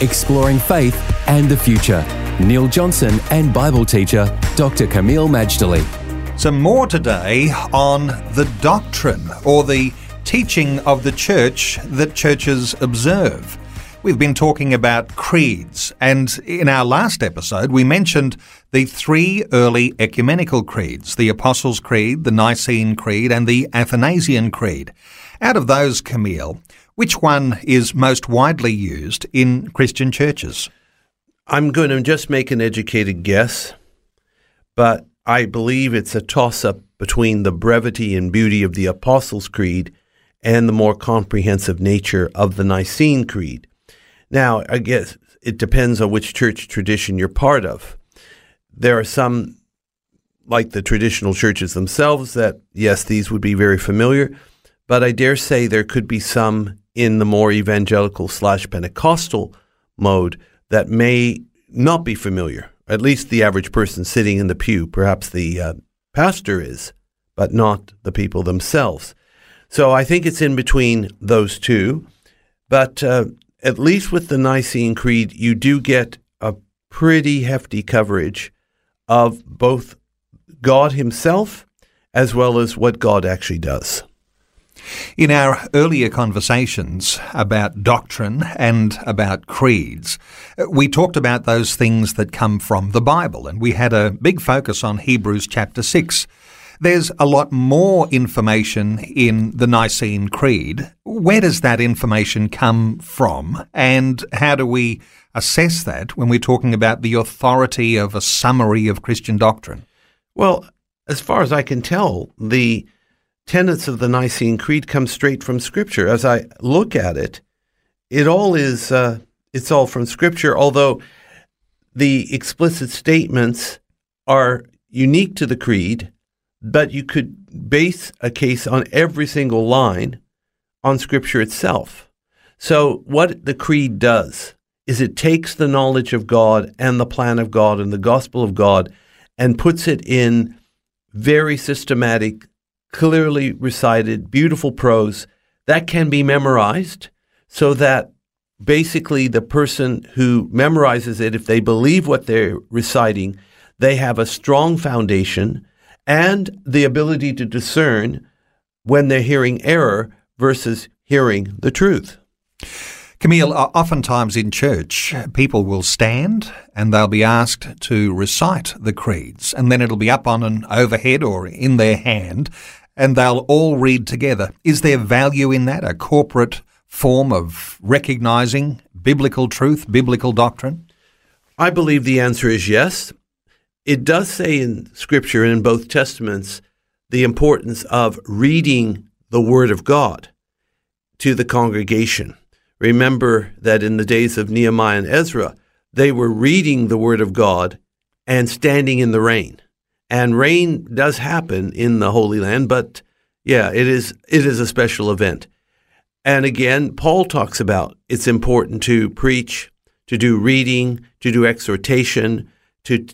exploring faith and the future. Neil Johnson and Bible teacher Dr. Kameel Majdali. Some more today on the doctrine or the teaching of the church that churches observe. We've been talking about creeds, and in our last episode, we mentioned the three early ecumenical creeds the Apostles' Creed, the Nicene Creed, and the Athanasian Creed. Out of those, Kameel, which one is most widely used in Christian churches? I'm going to just make an educated guess, but I believe it's a toss up between the brevity and beauty of the Apostles' Creed and the more comprehensive nature of the Nicene Creed. Now, I guess it depends on which church tradition you're part of. There are some, like the traditional churches themselves, that yes, these would be very familiar, but I dare say there could be some in the more evangelical slash Pentecostal mode that may not be familiar. At least the average person sitting in the pew, perhaps the uh, pastor is, but not the people themselves. So I think it's in between those two. But uh, at least with the Nicene Creed, you do get a pretty hefty coverage of both God Himself as well as what God actually does. In our earlier conversations about doctrine and about creeds, we talked about those things that come from the Bible, and we had a big focus on Hebrews chapter 6. There's a lot more information in the Nicene Creed. Where does that information come from, and how do we assess that when we're talking about the authority of a summary of Christian doctrine? Well, as far as I can tell, the tenets of the Nicene Creed come straight from Scripture. As I look at it, it all is uh, it's all from Scripture. Although the explicit statements are unique to the creed, but you could base a case on every single line on Scripture itself. So, what the creed does is it takes the knowledge of God and the plan of God and the gospel of God and puts it in very systematic clearly recited, beautiful prose that can be memorized so that basically the person who memorizes it, if they believe what they're reciting, they have a strong foundation and the ability to discern when they're hearing error versus hearing the truth. Kameel, oftentimes in church, people will stand and they'll be asked to recite the creeds, and then it'll be up on an overhead or in their hand, and they'll all read together. Is there value in that, a corporate form of recognizing biblical truth, biblical doctrine? I believe the answer is yes. It does say in Scripture and in both Testaments the importance of reading the Word of God to the congregation. Remember that in the days of Nehemiah and Ezra, they were reading the Word of God and standing in the rain. And rain does happen in the Holy Land, but yeah, it is it is a special event. And again, Paul talks about it's important to preach, to do reading, to do exhortation, to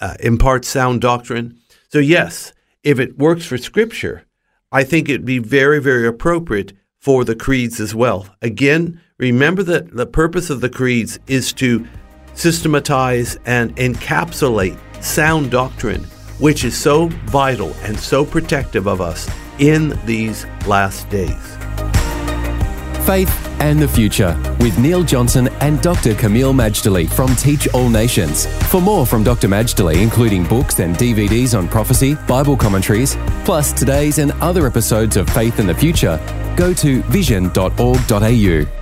uh, impart sound doctrine. So yes, if it works for Scripture, I think it'd be very, very appropriate for the creeds as well. Again, remember that the purpose of the creeds is to systematize and encapsulate sound doctrine which is so vital and so protective of us in these last days. Faith and the Future with Neil Johnson and Dr. Kameel Majdali from Teach All Nations. For more from Dr. Majdali, including books and DVDs on prophecy, Bible commentaries, plus today's and other episodes of Faith and the Future, go to vision.org.au.